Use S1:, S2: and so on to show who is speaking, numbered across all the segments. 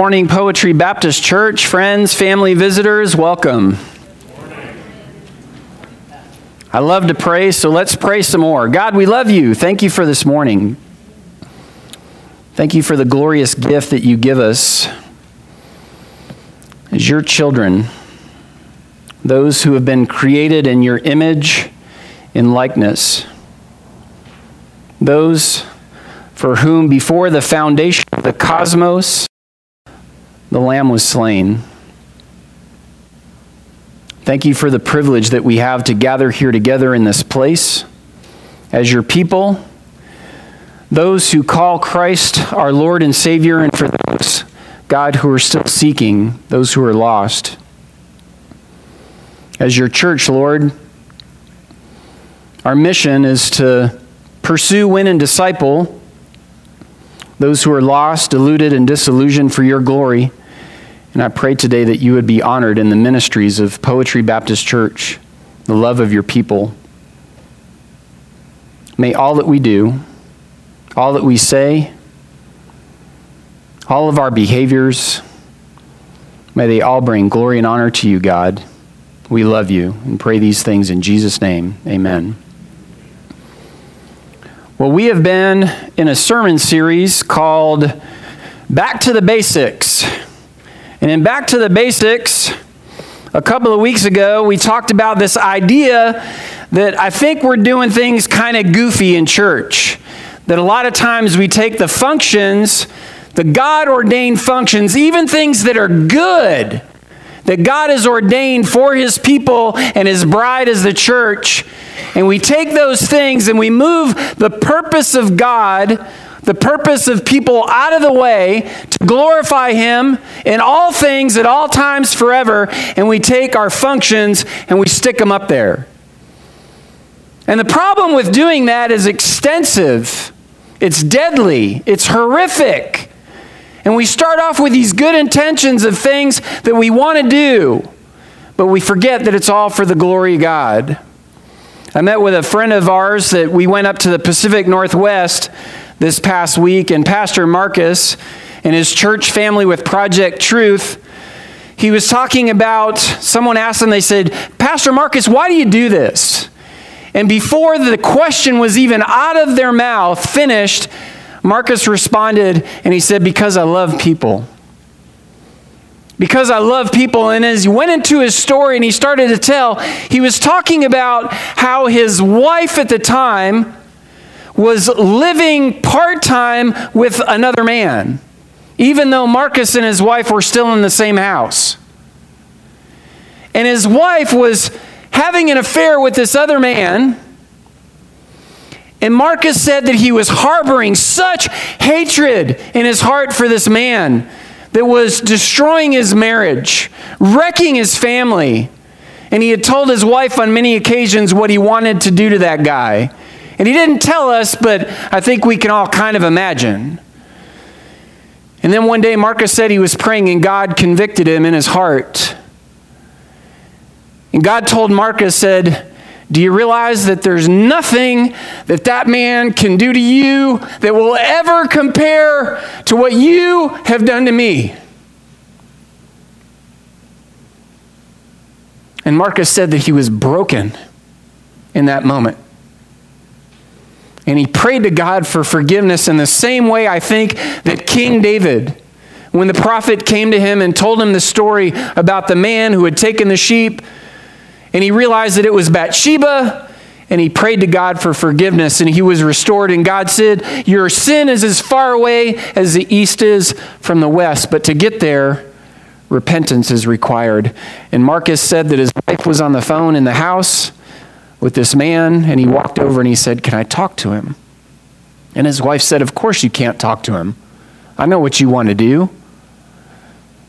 S1: Morning Poetry Baptist Church, friends, family, visitors, welcome. I love to pray, so let's pray some more. God, we love you. Thank you for this morning. Thank you for the glorious gift that you give us as your children, those who have been created in your image in likeness, those for whom before the foundation of the cosmos, the Lamb was slain. Thank you for the privilege that we have to gather here together in this place as your people, those who call Christ our Lord and Savior, and for those, God, who are still seeking, those who are lost. As your church, Lord, our mission is to pursue, win, and disciple those who are lost, deluded, and disillusioned for your glory. And I pray today that you would be honored in the ministries of Poetry Baptist Church, the love of your people. May all that we do, all that we say, all of our behaviors, may they all bring glory and honor to you, God. We love you and pray these things in Jesus' name. Amen. Well, we have been in a sermon series called Back to the Basics. And then Back to the Basics, a couple of weeks ago, we talked about this idea that I think we're doing things kind of goofy in church. That a lot of times we take the functions, the God ordained functions, even things that are good, that God has ordained for his people and his bride as the church, and we take those things and we move the purpose of God, the purpose of people out of the way to glorify Him in all things at all times forever. And we take our functions and we stick them up there. And the problem with doing that is extensive, it's deadly, it's horrific. And we start off with these good intentions of things that we want to do, but we forget that it's all for the glory of God. I met with a friend of ours that we went up to the Pacific Northwest this past week, and Pastor Marcus and his church family with Project Truth. He was talking about, someone asked him, they said, Pastor Marcus, why do you do this? And before the question was even out of their mouth, finished, Marcus responded and he said, Because I love people because I love people. And as he went into his story and he started to tell, he was talking about how his wife at the time was living part time with another man, even though Marcus and his wife were still in the same house. And his wife was having an affair with this other man. And Marcus said that he was harboring such hatred in his heart for this man that was destroying his marriage, wrecking his family. And he had told his wife on many occasions what he wanted to do to that guy. And he didn't tell us, but I think we can all kind of imagine. And then one day, Marcus said he was praying, and God convicted him in his heart. And God told Marcus, said, do you realize that there's nothing that that man can do to you that will ever compare to what you have done to me? And Marcus said that he was broken in that moment. And he prayed to God for forgiveness in the same way I think that King David, when the prophet came to him and told him the story about the man who had taken the sheep and he realized that it was Bathsheba, and he prayed to God for forgiveness, and he was restored. And God said, Your sin is as far away as the east is from the west, but to get there, repentance is required. And Marcus said that his wife was on the phone in the house with this man, and he walked over and he said, Can I talk to him? And his wife said, Of course you can't talk to him. I know what you want to do.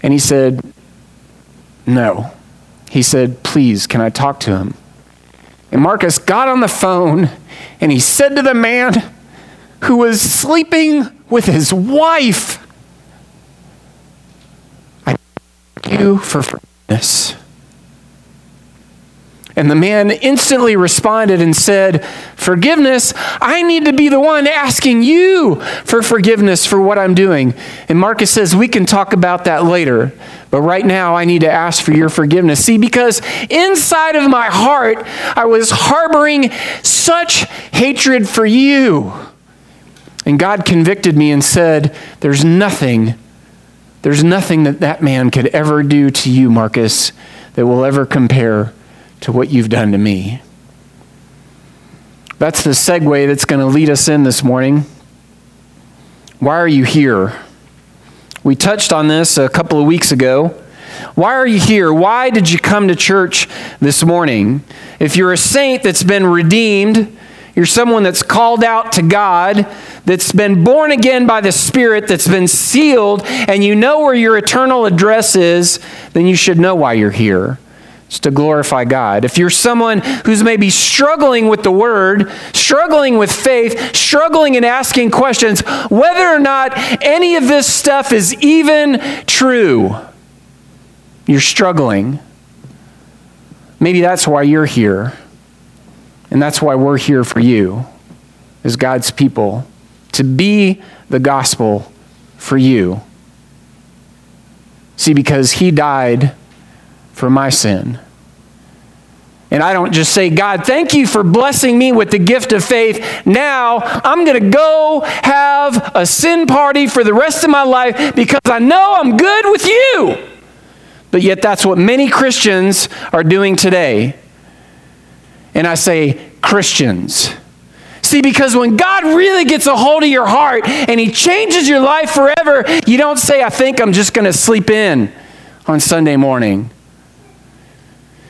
S1: And he said, No he said, Please, can I talk to him? And Marcus got on the phone and he said to the man who was sleeping with his wife, I thank you for forgiveness. And the man instantly responded and said, forgiveness, I need to be the one asking you for forgiveness for what I'm doing. And Marcus says we can talk about that later. But right now, I need to ask for your forgiveness. See, because inside of my heart, I was harboring such hatred for you. And God convicted me and said, There's nothing, there's nothing that that man could ever do to you, Marcus, that will ever compare to what you've done to me. That's the segue that's going to lead us in this morning. Why are you here? We touched on this a couple of weeks ago. Why are you here? Why did you come to church this morning? If you're a saint that's been redeemed, you're someone that's called out to God, that's been born again by the Spirit, that's been sealed, and you know where your eternal address is, then you should know why you're here. It's to glorify God. If you're someone who's maybe struggling with the word, struggling with faith, struggling and asking questions, whether or not any of this stuff is even true, you're struggling. Maybe that's why you're here. And that's why we're here for you as God's people to be the gospel for you. See, because He died for my sin. And I don't just say, God, thank you for blessing me with the gift of faith. Now I'm going to go have a sin party for the rest of my life because I know I'm good with you. But yet, that's what many Christians are doing today. And I say, Christians. See, because when God really gets a hold of your heart and He changes your life forever, you don't say, I think I'm just going to sleep in on Sunday morning.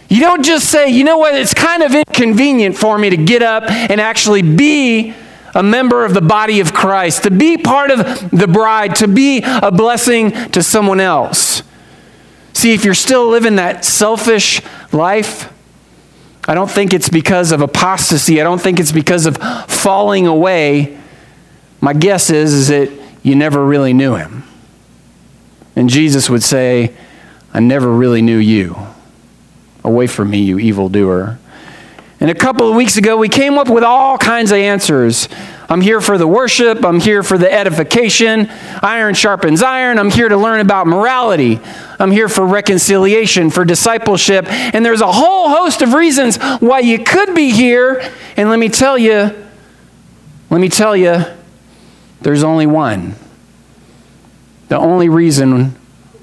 S1: You don't just say, you know what, it's kind of inconvenient for me to get up and actually be a member of the body of Christ, to be part of the bride, to be a blessing to someone else. See, if you're still living that selfish life, I don't think it's because of apostasy. I don't think it's because of falling away. My guess is, is that you never really knew him. And Jesus would say, I never really knew you. Away from me, you evildoer. And a couple of weeks ago, we came up with all kinds of answers. I'm here for the worship. I'm here for the edification. Iron sharpens iron. I'm here to learn about morality. I'm here for reconciliation, for discipleship. And there's a whole host of reasons why you could be here. And let me tell you, let me tell you, there's only one. The only reason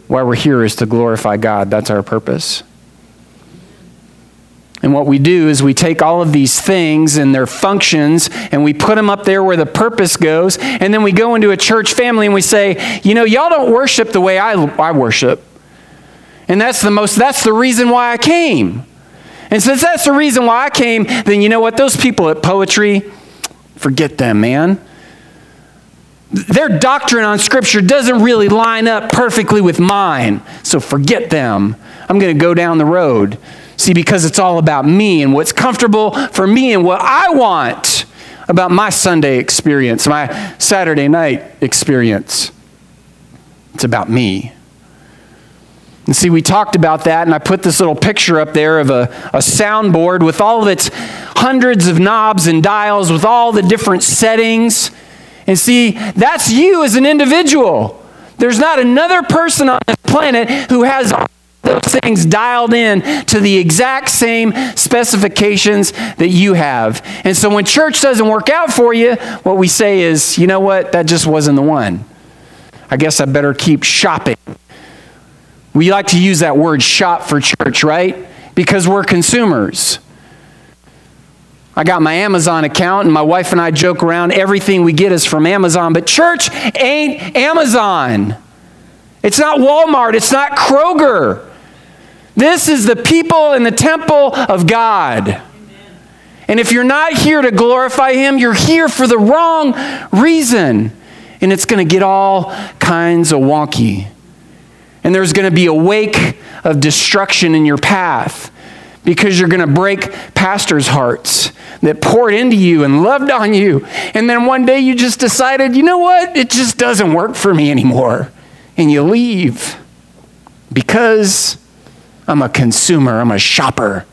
S1: why we're here is to glorify God. That's our purpose. And what we do is we take all of these things and their functions and we put them up there where the purpose goes. And then we go into a church family and we say, you know, y'all don't worship the way I, I worship. And that's the most, that's the reason why I came. And since that's the reason why I came, then you know what? Those people at poetry, forget them, man. Their doctrine on Scripture doesn't really line up perfectly with mine. So forget them. I'm going to go down the road. See, because it's all about me and what's comfortable for me and what I want about my Sunday experience, my Saturday night experience. It's about me. And see, we talked about that, and I put this little picture up there of a, a soundboard with all of its hundreds of knobs and dials, with all the different settings. And see, that's you as an individual. There's not another person on this planet who has those things dialed in to the exact same specifications that you have. And so when church doesn't work out for you, what we say is, you know what, that just wasn't the one. I guess I better keep shopping. We like to use that word shop for church, right? Because we're consumers. I got my Amazon account, and my wife and I joke around everything we get is from Amazon, but church ain't Amazon. It's not Walmart, it's not Kroger. This is the people in the temple of God. And if you're not here to glorify Him, you're here for the wrong reason. And it's going to get all kinds of wonky. And there's going to be a wake of destruction in your path because you're going to break pastors' hearts that poured into you and loved on you. And then one day you just decided, you know what? It just doesn't work for me anymore. And you leave because I'm a consumer, I'm a shopper.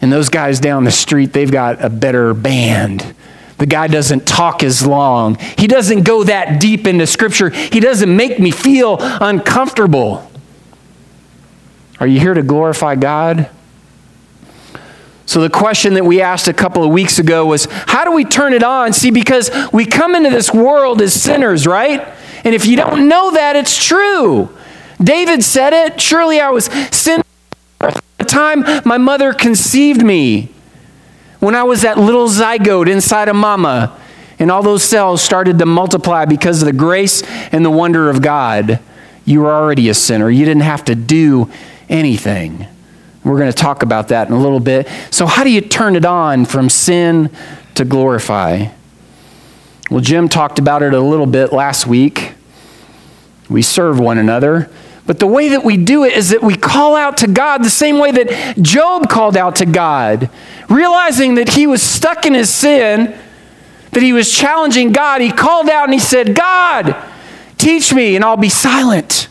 S1: And those guys down the street, they've got a better band. The guy doesn't talk as long. He doesn't go that deep into Scripture. He doesn't make me feel uncomfortable. Are you here to glorify God? So, the question that we asked a couple of weeks ago was how do we turn it on? See, because we come into this world as sinners, right? And if you don't know that, it's true. David said it. Surely I was sinning at the time my mother conceived me. When I was that little zygote inside of mama, and all those cells started to multiply because of the grace and the wonder of God, you were already a sinner. You didn't have to do anything. We're going to talk about that in a little bit. So, how do you turn it on from sin to glorify? Well, Jim talked about it a little bit last week. We serve one another. But the way that we do it is that we call out to God the same way that Job called out to God, realizing that he was stuck in his sin, that he was challenging God. He called out and he said, God, teach me, and I'll be silent.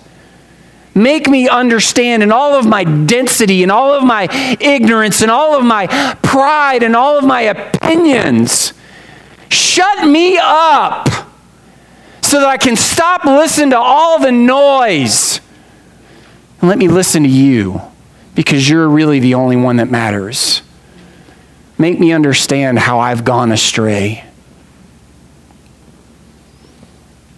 S1: Make me understand in all of my density and all of my ignorance and all of my pride and all of my opinions. Shut me up so that I can stop listening to all the noise and let me listen to you because you're really the only one that matters. Make me understand how I've gone astray.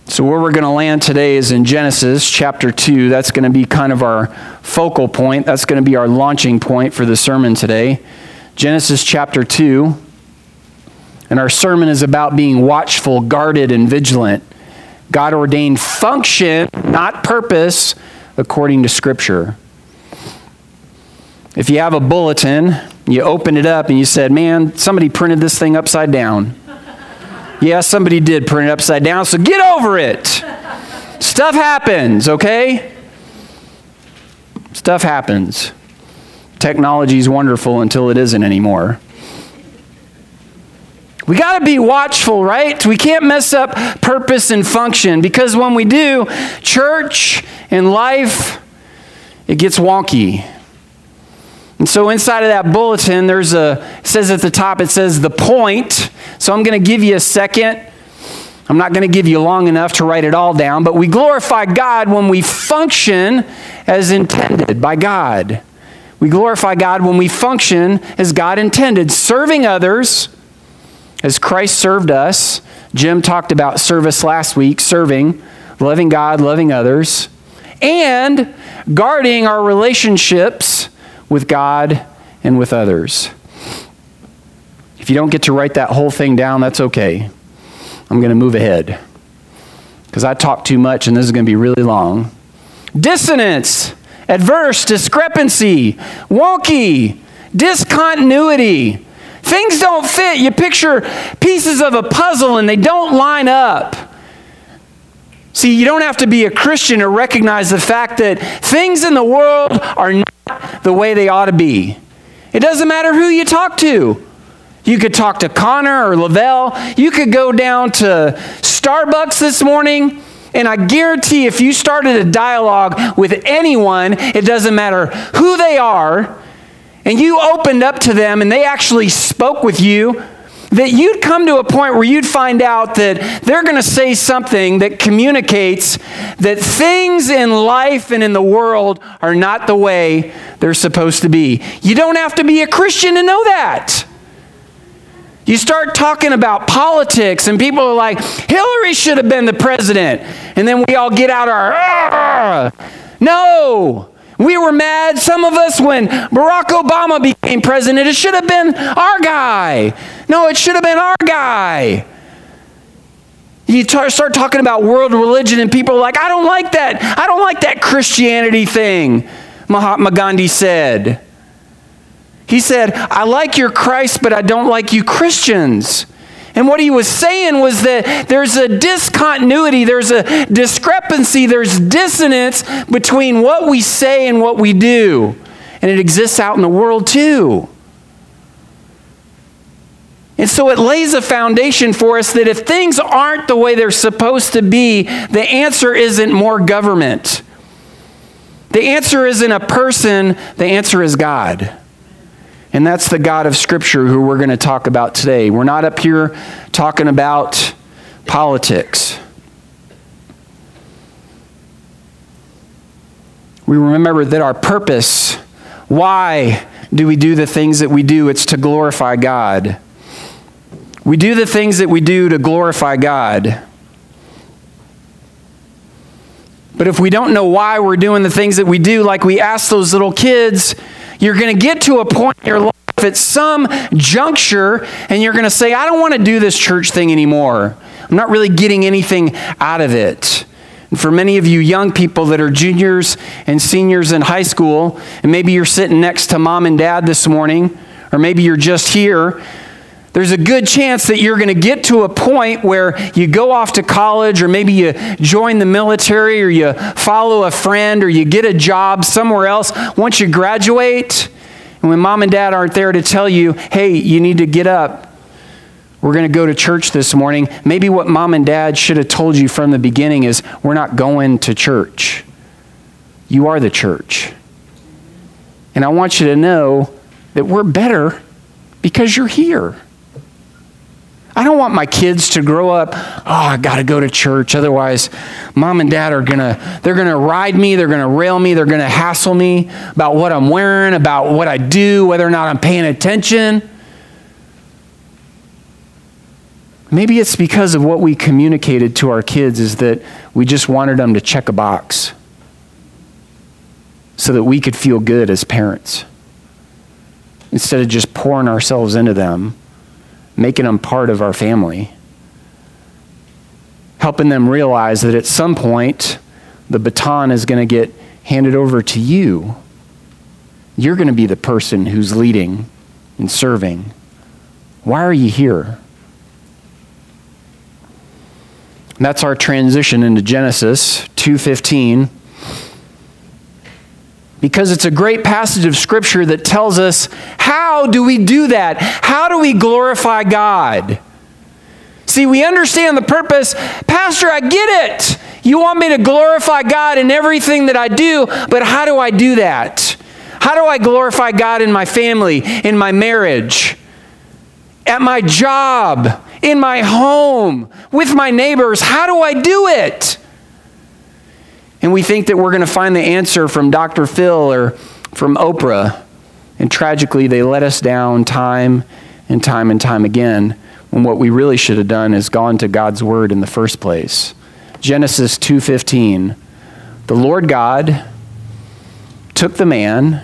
S1: So, where we're going to land today is in Genesis chapter 2. That's going to be kind of our focal point. That's going to be our launching point for the sermon today. Genesis chapter 2. And our sermon is about being watchful, guarded, and vigilant. God ordained function, not purpose, according to Scripture. If you have a bulletin, you open it up and you said, Man, somebody printed this thing upside down. Yeah, somebody did print it upside down, so get over it. Stuff happens, okay? Stuff happens. Technology is wonderful until it isn't anymore. We got to be watchful, right? We can't mess up purpose and function because when we do, church and life, it gets wonky. And so inside of that bulletin, there's a, says at the top, it says the point. So I'm going to give you a second. I'm not going to give you long enough to write it all down, but we glorify God when we function as intended by God. We glorify God when we function as God intended, serving others as Christ served us. Jim talked about service last week, serving, loving God, loving others, and guarding our relationships with God and with others. If you don't get to write that whole thing down, that's okay. I'm going to move ahead because I talk too much and this is going to be really long. Dissonance, adverse, discrepancy, wonky, discontinuity. Things don't fit. You picture pieces of a puzzle and they don't line up. See, you don't have to be a Christian to recognize the fact that things in the world are not the way they ought to be. It doesn't matter who you talk to. You could talk to Connor or Lavelle. You could go down to Starbucks this morning, and I guarantee if you started a dialogue with anyone, it doesn't matter who they are, and you opened up to them and they actually spoke with you, that you'd come to a point where you'd find out that they're going to say something that communicates that things in life and in the world are not the way they're supposed to be. You don't have to be a Christian to know that. You start talking about politics, and people are like, Hillary should have been the president. And then we all get out our, no. We were mad, some of us, when Barack Obama became president. It should have been our guy. No, it should have been our guy. You start talking about world religion, and people are like, I don't like that. I don't like that Christianity thing, Mahatma Gandhi said. He said, I like your Christ, but I don't like you Christians. And what he was saying was that there's a discontinuity, there's a discrepancy, there's dissonance between what we say and what we do. And it exists out in the world too. And so it lays a foundation for us that if things aren't the way they're supposed to be, the answer isn't more government. The answer isn't a person, the answer is God. And that's the God of Scripture who we're going to talk about today. We're not up here talking about politics. We remember that our purpose, why do we do the things that we do? It's to glorify God. We do the things that we do to glorify God. But if we don't know why we're doing the things that we do, like we ask those little kids, you're going to get to a point in your life at some juncture and you're going to say, I don't want to do this church thing anymore. I'm not really getting anything out of it. And for many of you young people that are juniors and seniors in high school, and maybe you're sitting next to mom and dad this morning, or maybe you're just here, there's a good chance that you're going to get to a point where you go off to college, or maybe you join the military, or you follow a friend, or you get a job somewhere else. Once you graduate, and when mom and dad aren't there to tell you, hey, you need to get up, we're going to go to church this morning. Maybe what mom and dad should have told you from the beginning is we're not going to church. You are the church. And I want you to know that we're better because you're here. I don't want my kids to grow up, oh, I got to go to church. Otherwise, mom and dad are going to, they're going to ride me, they're going to rail me, they're going to hassle me about what I'm wearing, about what I do, whether or not I'm paying attention. Maybe it's because of what we communicated to our kids is that we just wanted them to check a box so that we could feel good as parents instead of just pouring ourselves into them, making them part of our family, helping them realize that at some point the baton is going to get handed over to you. You're going to be the person who's leading and serving. Why are you here? And that's our transition into Genesis 2:15. Because it's a great passage of scripture that tells us how do we do that? How do we glorify God? See, we understand the purpose. Pastor, I get it. You want me to glorify God in everything that I do, but how do I do that? How do I glorify God in my family, in my marriage, at my job, in my home, with my neighbors. How do I do it? And we think that we're going to find the answer from Dr. Phil or from Oprah. And tragically, they let us down time and time and time again when what we really should have done is gone to God's word in the first place. Genesis 2:15 The Lord God took the man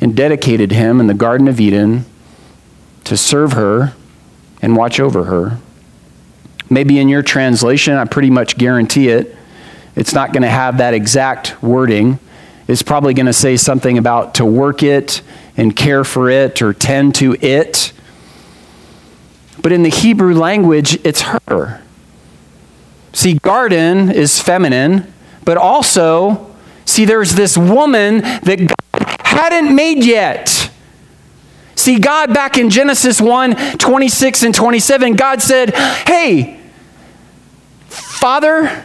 S1: and dedicated him in the garden of Eden to serve her and watch over her. Maybe in your translation, I pretty much guarantee it, it's not going to have that exact wording. It's probably going to say something about to work it and care for it or tend to it. But in the Hebrew language, it's her. See, garden is feminine, but also, see, there's this woman that God hadn't made yet. See, God back in Genesis 1 26 and 27, God said, Hey, Father,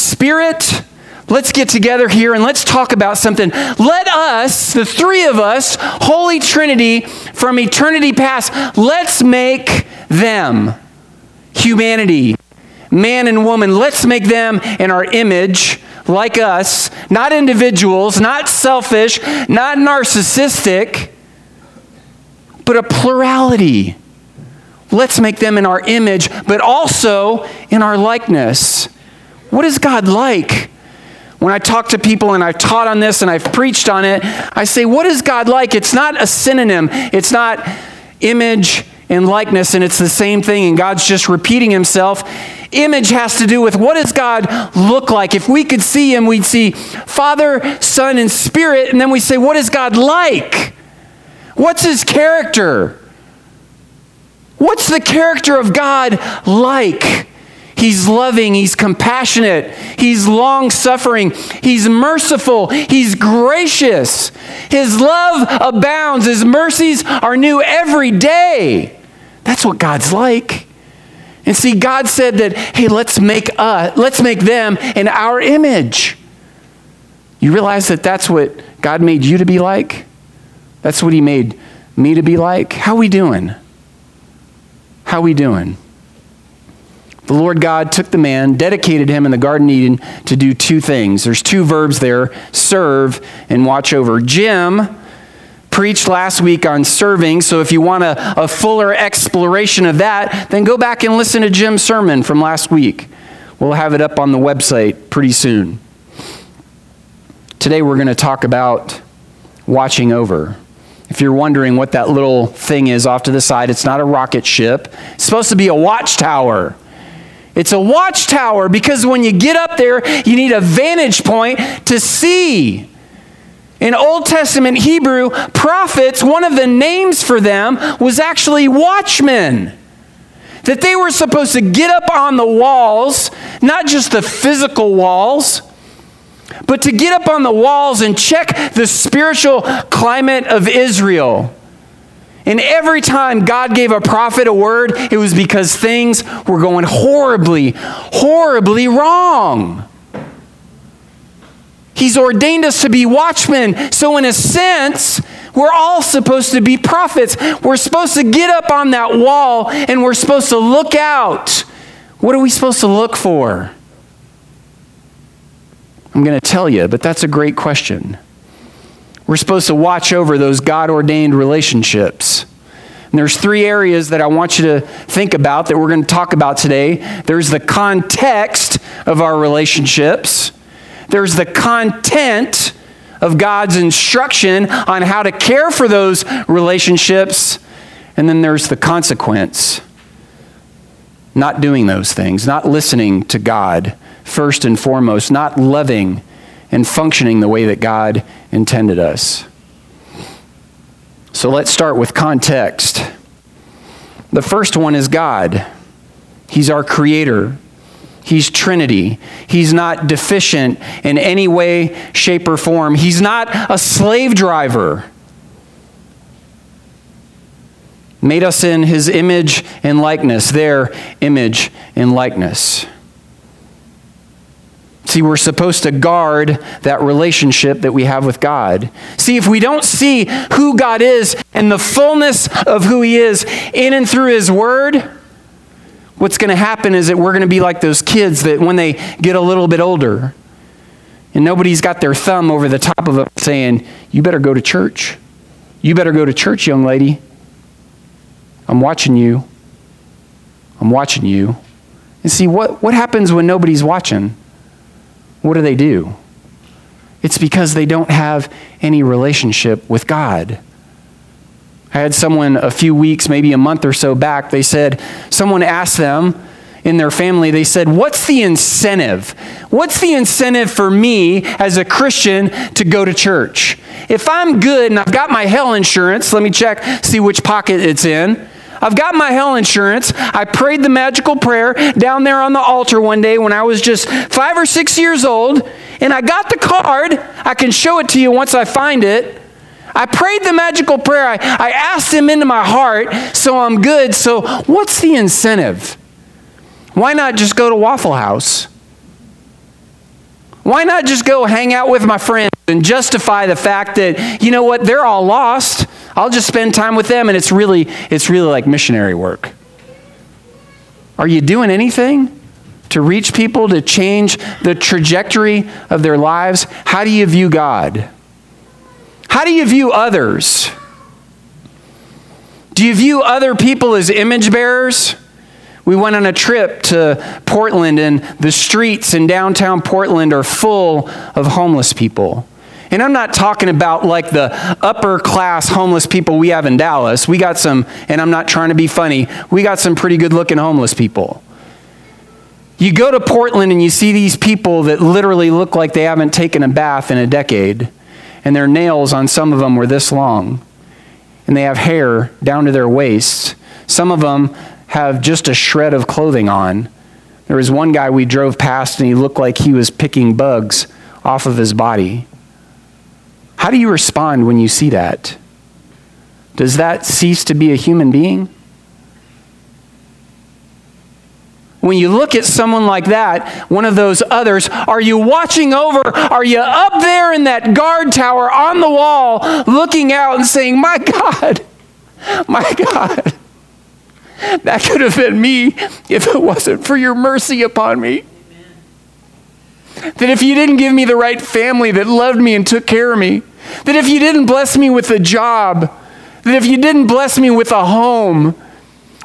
S1: Spirit, let's get together here and let's talk about something. Let us, the three of us, Holy Trinity from eternity past, let's make them humanity, man and woman. Let's make them in our image like us, not individuals, not selfish, not narcissistic but a plurality. Let's make them in our image, but also in our likeness. What is God like? When I talk to people and I've taught on this and I've preached on it, I say, What is God like? It's not a synonym, it's not image and likeness, and it's the same thing, and God's just repeating himself. Image has to do with what does God look like? If we could see him, we'd see Father, Son, and Spirit, and then we say, What is God like? What's his character? What's the character of God like? He's loving, he's compassionate, he's long suffering, he's merciful, he's gracious. His love abounds, his mercies are new every day. That's what God's like. And see, God said that, hey, let's make us, let's make them in our image. You realize that that's what God made you to be like? That's what he made me to be like? How we doing? How we doing? The Lord God took the man, dedicated him in the Garden of Eden to do two things. There's two verbs there serve and watch over. Jim preached last week on serving, so if you want a, a fuller exploration of that, then go back and listen to Jim's sermon from last week. We'll have it up on the website pretty soon. Today we're going to talk about watching over. If you're wondering what that little thing is off to the side, it's not a rocket ship. It's supposed to be a watchtower. It's a watchtower because when you get up there, you need a vantage point to see. In Old Testament Hebrew, prophets, one of the names for them was actually watchmen. That they were supposed to get up on the walls, not just the physical walls, but to get up on the walls and check the spiritual climate of Israel. And every time God gave a prophet a word, it was because things were going horribly, horribly wrong. He's ordained us to be watchmen. So, in a sense, we're all supposed to be prophets. We're supposed to get up on that wall and we're supposed to look out. What are we supposed to look for? I'm going to tell you, but that's a great question. We're supposed to watch over those God ordained relationships. And there's three areas that I want you to think about that we're going to talk about today. There's the context of our relationships. There's the content of God's instruction on how to care for those relationships. And then there's the consequence not doing those things, not listening to God first and foremost, not loving and functioning the way that God intended us. So let's start with context. The first one is God. He's our creator. He's Trinity. He's not deficient in any way, shape, or form. He's not a slave driver. Made us in his image and likeness, their image and likeness. See, we're supposed to guard that relationship that we have with God. See, if we don't see who God is and the fullness of who He is in and through His Word, what's going to happen is that we're going to be like those kids that when they get a little bit older and nobody's got their thumb over the top of them saying, You better go to church. You better go to church, young lady. I'm watching you. I'm watching you. And see, what, what happens when nobody's watching? What do they do? It's because they don't have any relationship with God. I had someone a few weeks, maybe a month or so back, they said, someone asked them in their family, they said, What's the incentive? What's the incentive for me as a Christian to go to church? If I'm good and I've got my hell insurance, let me check, see which pocket it's in. I've got my hell insurance. I prayed the magical prayer down there on the altar one day when I was just five or six years old, and I got the card. I can show it to you once I find it. I prayed the magical prayer. I, I asked him into my heart, so I'm good. So, what's the incentive? Why not just go to Waffle House? Why not just go hang out with my friends and justify the fact that, you know what, they're all lost. I'll just spend time with them and it's really it's really like missionary work. Are you doing anything to reach people to change the trajectory of their lives? How do you view God? How do you view others? Do you view other people as image bearers? We went on a trip to Portland, and the streets in downtown Portland are full of homeless people. And I'm not talking about like the upper class homeless people we have in Dallas. We got some, and I'm not trying to be funny, we got some pretty good looking homeless people. You go to Portland and you see these people that literally look like they haven't taken a bath in a decade, and their nails on some of them were this long, and they have hair down to their waists. Some of them have just a shred of clothing on. There was one guy we drove past, and he looked like he was picking bugs off of his body. How do you respond when you see that? Does that cease to be a human being? When you look at someone like that, one of those others, are you watching over? Are you up there in that guard tower on the wall looking out and saying, My God, My God, that could have been me if it wasn't for your mercy upon me. That if you didn't give me the right family that loved me and took care of me, that if you didn't bless me with a job, that if you didn't bless me with a home,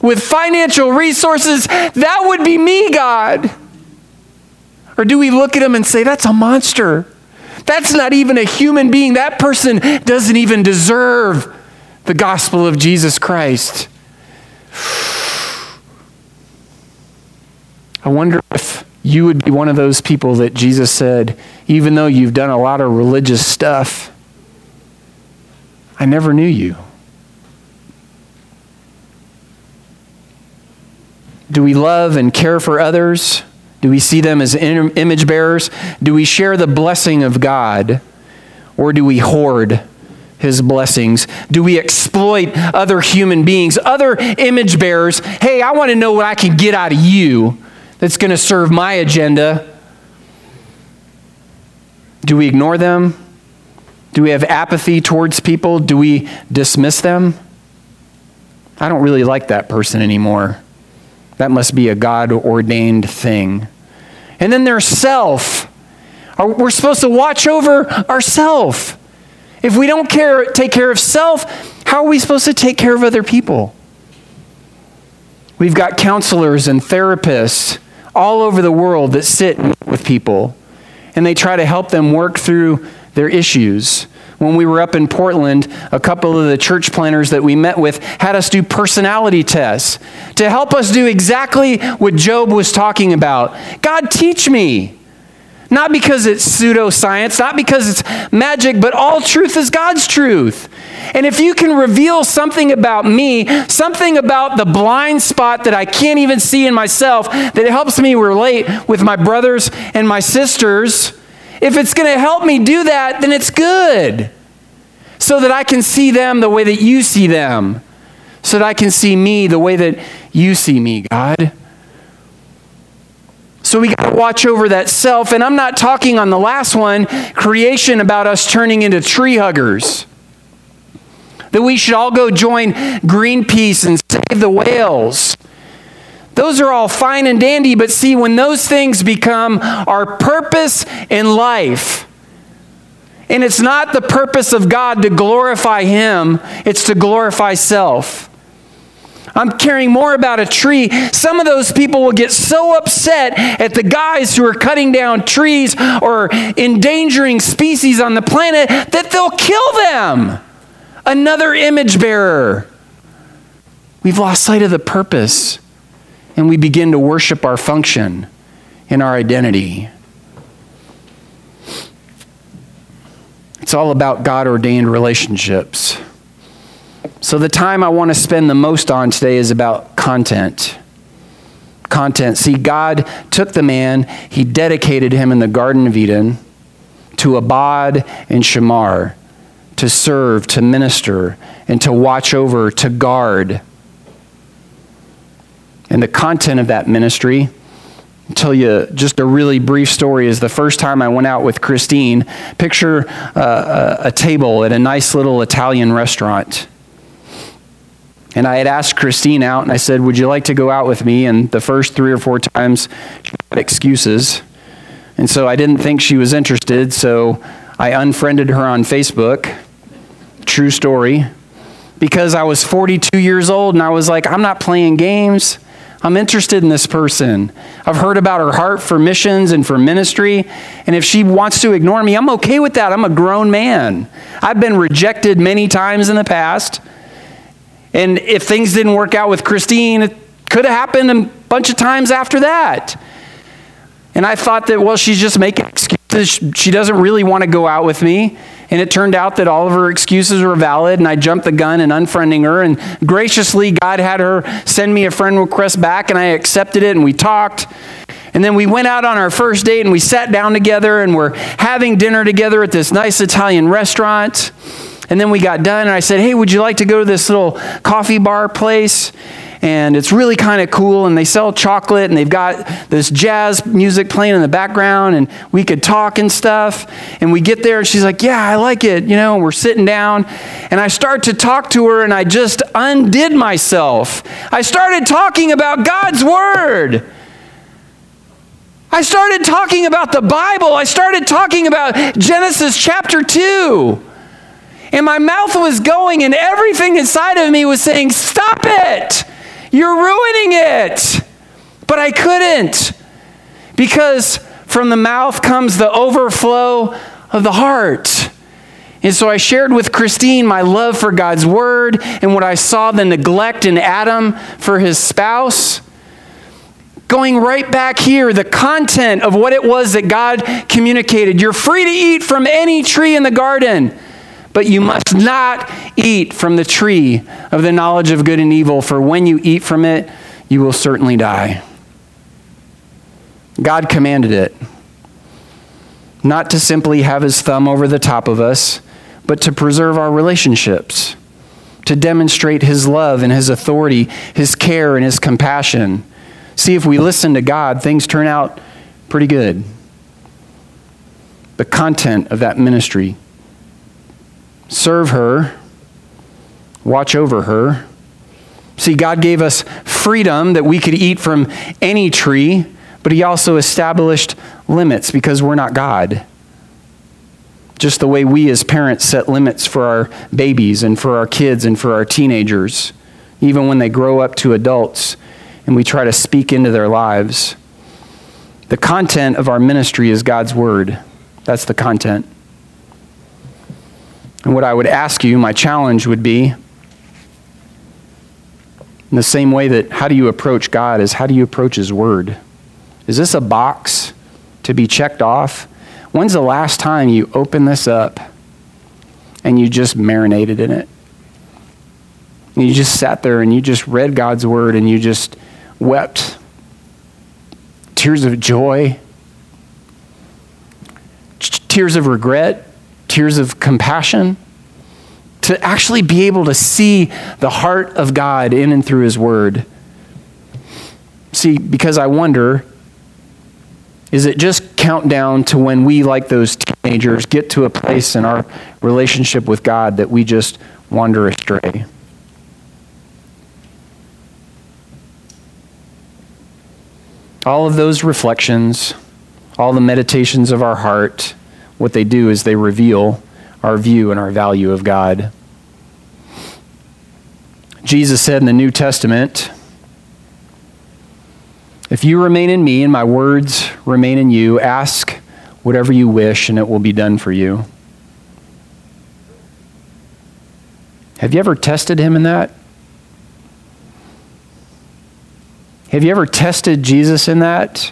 S1: with financial resources, that would be me, God. Or do we look at him and say, that's a monster? That's not even a human being. That person doesn't even deserve the gospel of Jesus Christ. I wonder if you would be one of those people that Jesus said, even though you've done a lot of religious stuff, I never knew you. Do we love and care for others? Do we see them as image bearers? Do we share the blessing of God? Or do we hoard his blessings? Do we exploit other human beings, other image bearers? Hey, I want to know what I can get out of you that's going to serve my agenda. Do we ignore them? Do we have apathy towards people? Do we dismiss them? I don't really like that person anymore. That must be a God ordained thing. And then there's self. We're supposed to watch over ourself. If we don't care, take care of self, how are we supposed to take care of other people? We've got counselors and therapists all over the world that sit with people and they try to help them work through their issues when we were up in Portland, a couple of the church planners that we met with had us do personality tests to help us do exactly what Job was talking about. God, teach me. Not because it's pseudoscience, not because it's magic, but all truth is God's truth. And if you can reveal something about me, something about the blind spot that I can't even see in myself, that helps me relate with my brothers and my sisters, if it's going to help me do that, then it's good. So that I can see them the way that you see them. So that I can see me the way that you see me, God. So we got to watch over that self. And I'm not talking on the last one, creation, about us turning into tree huggers. That we should all go join Greenpeace and save the whales. Those are all fine and dandy, but see, when those things become our purpose in life, and it's not the purpose of God to glorify Him, it's to glorify self. I'm caring more about a tree. Some of those people will get so upset at the guys who are cutting down trees or endangering species on the planet that they'll kill them. Another image bearer. We've lost sight of the purpose and we begin to worship our function in our identity. It's all about God ordained relationships. So, the time I want to spend the most on today is about content. Content. See, God took the man, He dedicated him in the Garden of Eden to abad and shamar, to serve, to minister, and to watch over, to guard. And the content of that ministry, I'll tell you just a really brief story, is the first time I went out with Christine. Picture uh, a, a table at a nice little Italian restaurant. And I had asked Christine out, and I said, Would you like to go out with me? And the first three or four times, she had excuses. And so I didn't think she was interested, so I unfriended her on Facebook. True story. Because I was 42 years old, and I was like, I'm not playing games. I'm interested in this person. I've heard about her heart for missions and for ministry. And if she wants to ignore me, I'm okay with that. I'm a grown man. I've been rejected many times in the past. And if things didn't work out with Christine, it could have happened a bunch of times after that. And I thought that, well, she's just making excuses. She doesn't really want to go out with me. And it turned out that all of her excuses were valid, and I jumped the gun in unfriending her. And graciously, God had her send me a friend request back, and I accepted it, and we talked. And then we went out on our first date, and we sat down together, and we're having dinner together at this nice Italian restaurant. And then we got done, and I said, Hey, would you like to go to this little coffee bar place? And it's really kind of cool. And they sell chocolate, and they've got this jazz music playing in the background, and we could talk and stuff. And we get there, and she's like, Yeah, I like it. You know, and we're sitting down, and I start to talk to her, and I just undid myself. I started talking about God's Word. I started talking about the Bible. I started talking about Genesis chapter 2. And my mouth was going, and everything inside of me was saying, Stop it! You're ruining it! But I couldn't because from the mouth comes the overflow of the heart. And so I shared with Christine my love for God's word and what I saw the neglect in Adam for his spouse going right back here, the content of what it was that God communicated. You're free to eat from any tree in the garden, but you must not eat from the tree of the knowledge of good and evil, for when you eat from it, you will certainly die. God commanded it. Not to simply have his thumb over the top of us, but to preserve our relationships, to demonstrate his love and his authority, his care and his compassion See, if we listen to God, things turn out pretty good. The content of that ministry serve her, watch over her. See, God gave us freedom that we could eat from any tree, but He also established limits because we're not God. Just the way we as parents set limits for our babies and for our kids and for our teenagers, even when they grow up to adults and we try to speak into their lives. The content of our ministry is God's Word. That's the content. And what I would ask you, my challenge would be in the same way that how do you approach God is how do you approach His Word? Is this a box to be checked off? When's the last time you opened this up and you just marinated in it? And you just sat there and you just read God's Word and you just wept tears of joy, tears of regret, tears of compassion, to actually be able to see the heart of God in and through His Word. See, because I wonder is it just countdown to when we, like those teenagers, get to a place in our relationship with God that we just wander astray? all of those reflections, all the meditations of our heart, what they do is they reveal our view and our value of God. Jesus said in the New Testament, If you remain in me and my words remain in you, ask whatever you wish and it will be done for you. Have you ever tested him in that? Have you ever tested Jesus in that?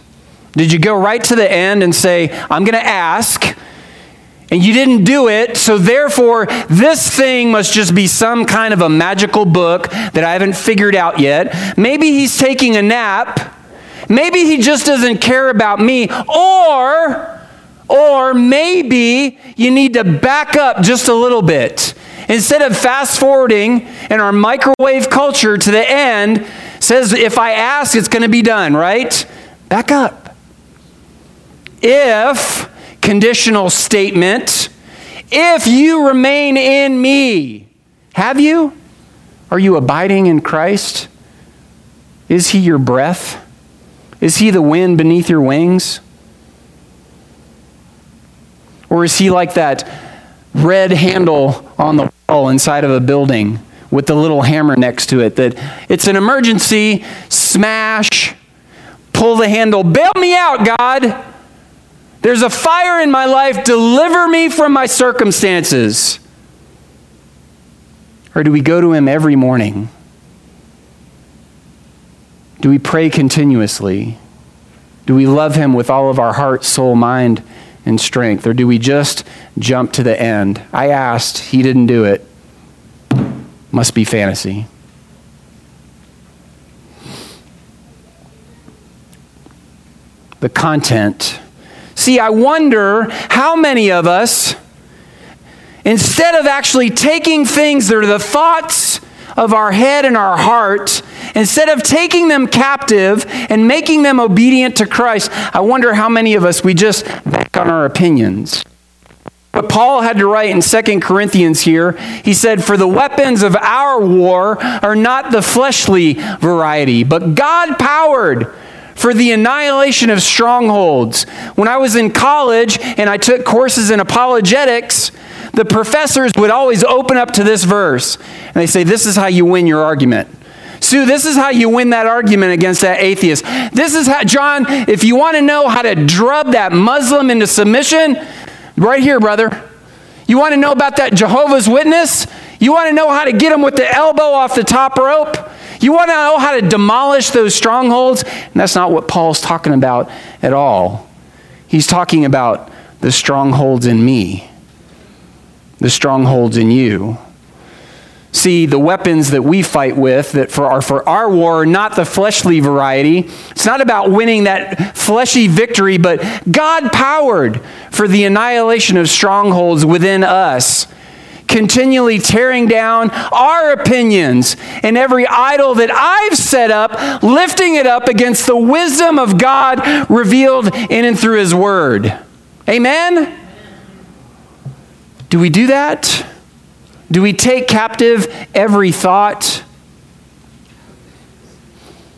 S1: Did you go right to the end and say, I'm going to ask, and you didn't do it, so therefore this thing must just be some kind of a magical book that I haven't figured out yet? Maybe he's taking a nap. Maybe he just doesn't care about me. Or, or maybe you need to back up just a little bit. Instead of fast forwarding in our microwave culture to the end, says if I ask, it's going to be done, right? Back up. If, conditional statement, if you remain in me, have you? Are you abiding in Christ? Is he your breath? Is he the wind beneath your wings? Or is he like that red handle on the wall inside of a building? with the little hammer next to it that it's an emergency, smash, pull the handle, bail me out, God. There's a fire in my life, deliver me from my circumstances. Or do we go to Him every morning? Do we pray continuously? Do we love Him with all of our heart, soul, mind, and strength? Or do we just jump to the end? I asked, He didn't do it must be fantasy. The content. See, I wonder how many of us, instead of actually taking things that are the thoughts of our head and our heart instead of taking them captive and making them obedient to Christ, I wonder how many of us we just back on our opinions. But Paul had to write in 2 Corinthians here, he said, For the weapons of our war are not the fleshly variety, but God powered for the annihilation of strongholds. When I was in college and I took courses in apologetics, the professors would always open up to this verse and they say, This is how you win your argument. Sue, this is how you win that argument against that atheist. This is how, John, if you want to know how to drub that Muslim into submission, right here, brother. You want to know about that Jehovah's Witness? You want to know how to get them with the elbow off the top rope? You want to know how to demolish those strongholds? And that's not what Paul's talking about at all. He's talking about the strongholds in me the strongholds in you. See, the weapons that we fight with that for our, for our war not the fleshly variety. It's not about winning that fleshy victory, but God powered for the annihilation of strongholds within us continually tearing down our opinions and every idol that I've set up, lifting it up against the wisdom of God revealed in and through His Word. Amen? Do we do that? Do we take captive every thought?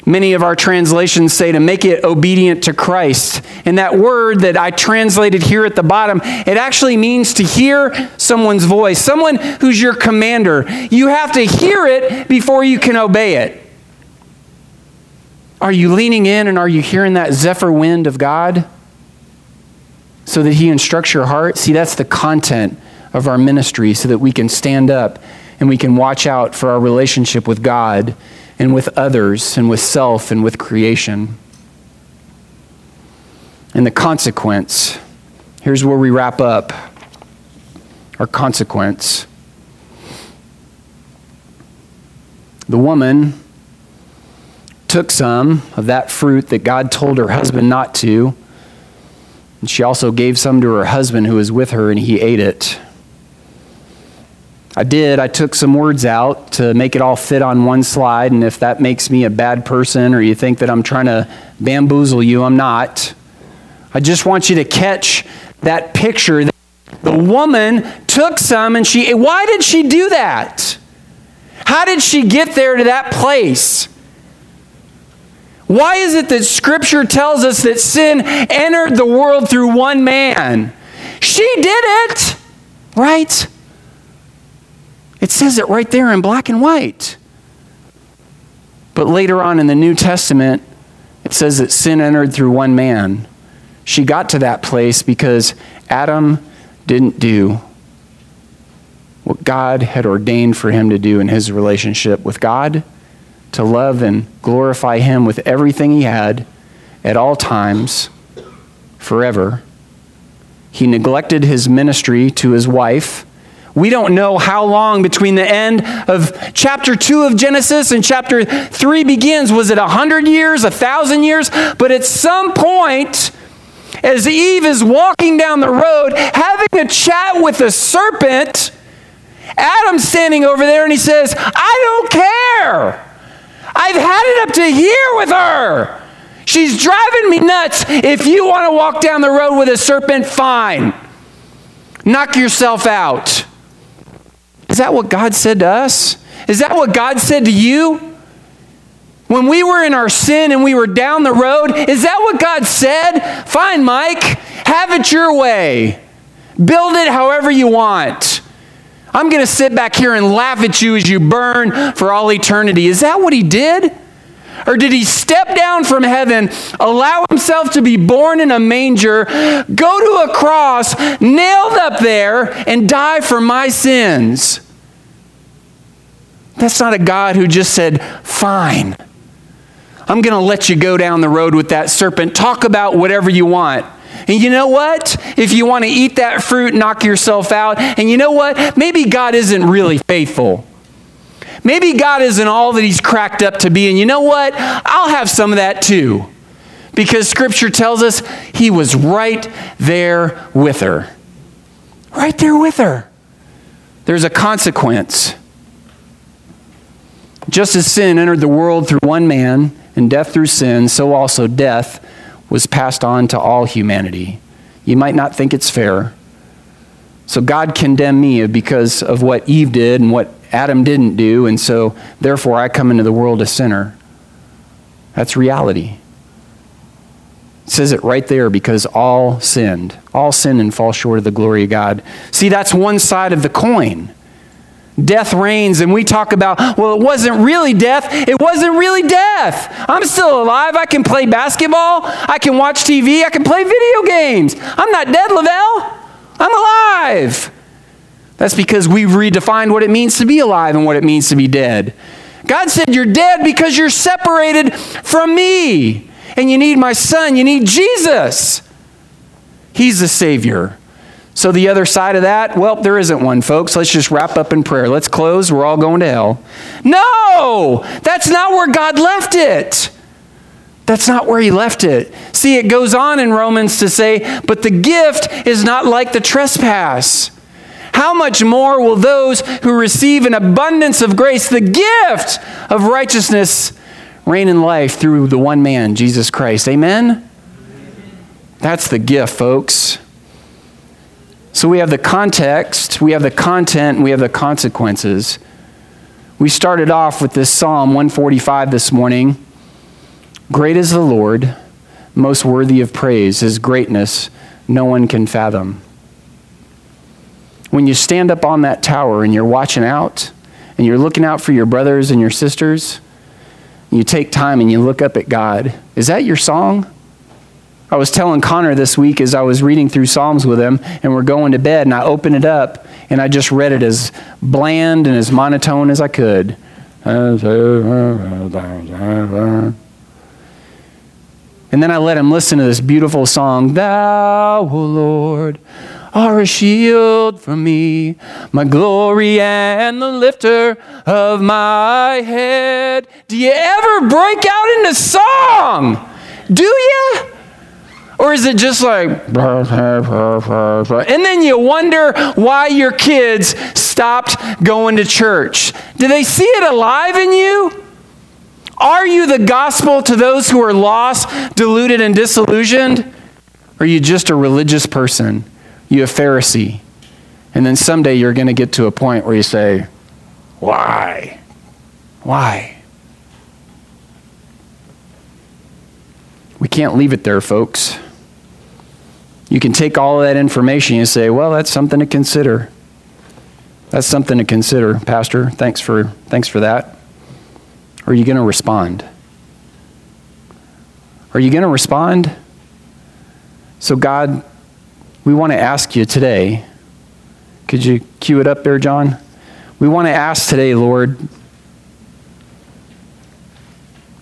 S1: Many of our translations say to make it obedient to Christ. And that word that I translated here at the bottom, it actually means to hear someone's voice, someone who's your commander. You have to hear it before you can obey it. Are you leaning in and are you hearing that zephyr wind of God so that He instructs your heart? See, that's the content of our ministry so that we can stand up and we can watch out for our relationship with God and with others and with self and with creation. And the consequence here's where we wrap up our consequence. The woman took some of that fruit that God told her husband not to, and she also gave some to her husband who was with her, and he ate it. I did. I took some words out to make it all fit on one slide, and if that makes me a bad person or you think that I'm trying to bamboozle you, I'm not. I just want you to catch that picture. The woman took some and she, why did she do that? How did she get there to that place? Why is it that Scripture tells us that sin entered the world through one man? She did it, right? It says it right there in black and white. But later on in the New Testament, it says that sin entered through one man. She got to that place because Adam didn't do what God had ordained for him to do in his relationship with God, to love and glorify him with everything he had at all times, forever. He neglected his ministry to his wife we don't know how long between the end of chapter 2 of Genesis and chapter 3 begins. Was it 100 years, 1,000 years? But at some point, as Eve is walking down the road, having a chat with a serpent, Adam's standing over there and he says, I don't care. I've had it up to here with her. She's driving me nuts. If you want to walk down the road with a serpent, fine. Knock yourself out. Is that what God said to us? Is that what God said to you? When we were in our sin and we were down the road, is that what God said? Fine, Mike, have it your way. Build it however you want. I'm going to sit back here and laugh at you as you burn for all eternity. Is that what he did? Or did he step down from heaven, allow himself to be born in a manger, go to a cross, nailed up there, and die for my sins? That's not a God who just said, Fine, I'm going to let you go down the road with that serpent. Talk about whatever you want. And you know what? If you want to eat that fruit, knock yourself out. And you know what? Maybe God isn't really faithful. Maybe God isn't all that He's cracked up to be. And you know what? I'll have some of that too. Because Scripture tells us He was right there with her. Right there with her. There's a consequence. Just as sin entered the world through one man, and death through sin, so also death was passed on to all humanity. You might not think it's fair. So God condemned me because of what Eve did and what Adam didn't do, and so therefore I come into the world a sinner. That's reality. It says it right there because all sinned. All sinned and fall short of the glory of God. See, that's one side of the coin. Death reigns, and we talk about, well, it wasn't really death. It wasn't really death. I'm still alive. I can play basketball. I can watch TV. I can play video games. I'm not dead, Lavelle. I'm alive. That's because we've redefined what it means to be alive and what it means to be dead. God said, You're dead because you're separated from me. And you need my son. You need Jesus. He's the Savior. So, the other side of that, well, there isn't one, folks. Let's just wrap up in prayer. Let's close. We're all going to hell. No, that's not where God left it. That's not where he left it. See, it goes on in Romans to say, but the gift is not like the trespass. How much more will those who receive an abundance of grace, the gift of righteousness, reign in life through the one man, Jesus Christ? Amen? That's the gift, folks. So we have the context, we have the content, we have the consequences. We started off with this Psalm 145 this morning. Great is the Lord, most worthy of praise. His greatness no one can fathom. When you stand up on that tower and you're watching out, and you're looking out for your brothers and your sisters, you take time and you look up at God. Is that your song? I was telling Connor this week as I was reading through Psalms with him, and we're going to bed, and I opened it up, and I just read it as bland and as monotone as I could. And then I let him listen to this beautiful song Thou, O Lord, are a shield for me, my glory and the lifter of my head. Do you ever break out into song? Do you? Or is it just like, and then you wonder why your kids stopped going to church? Do they see it alive in you? Are you the gospel to those who are lost, deluded, and disillusioned? Or are you just a religious person? You a Pharisee? And then someday you're going to get to a point where you say, Why? Why? We can't leave it there, folks. You can take all of that information and say, well, that's something to consider. That's something to consider, Pastor. Thanks for, thanks for that. Are you going to respond? Are you going to respond? So, God, we want to ask you today. Could you cue it up there, John? We want to ask today, Lord,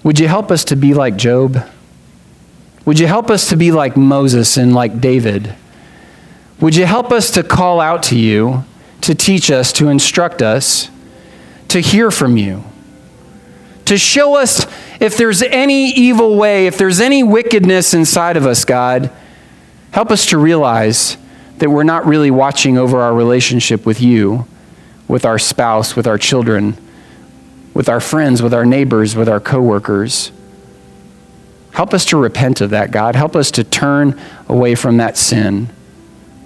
S1: would you help us to be like Job? Would you help us to be like Moses and like David? Would you help us to call out to you, to teach us, to instruct us, to hear from you, to show us if there's any evil way, if there's any wickedness inside of us, God? Help us to realize that we're not really watching over our relationship with you, with our spouse, with our children, with our friends, with our neighbors, with our coworkers. Help us to repent of that, God. Help us to turn away from that sin.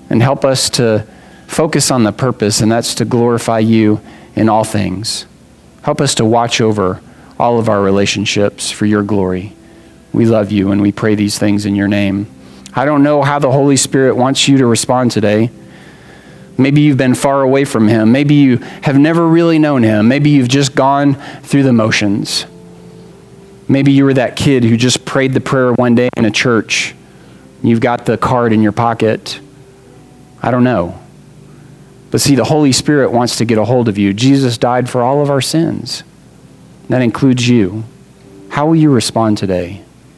S1: And help us to focus on the purpose, and that's to glorify you in all things. Help us to watch over all of our relationships for your glory. We love you, and we pray these things in your name. I don't know how the Holy Spirit wants you to respond today. Maybe you've been far away from Him. Maybe you have never really known Him. Maybe you've just gone through the motions. Maybe you were that kid who just prayed the prayer one day in a church. You've got the card in your pocket. I don't know. But see, the Holy Spirit wants to get a hold of you. Jesus died for all of our sins. That includes you. How will you respond today?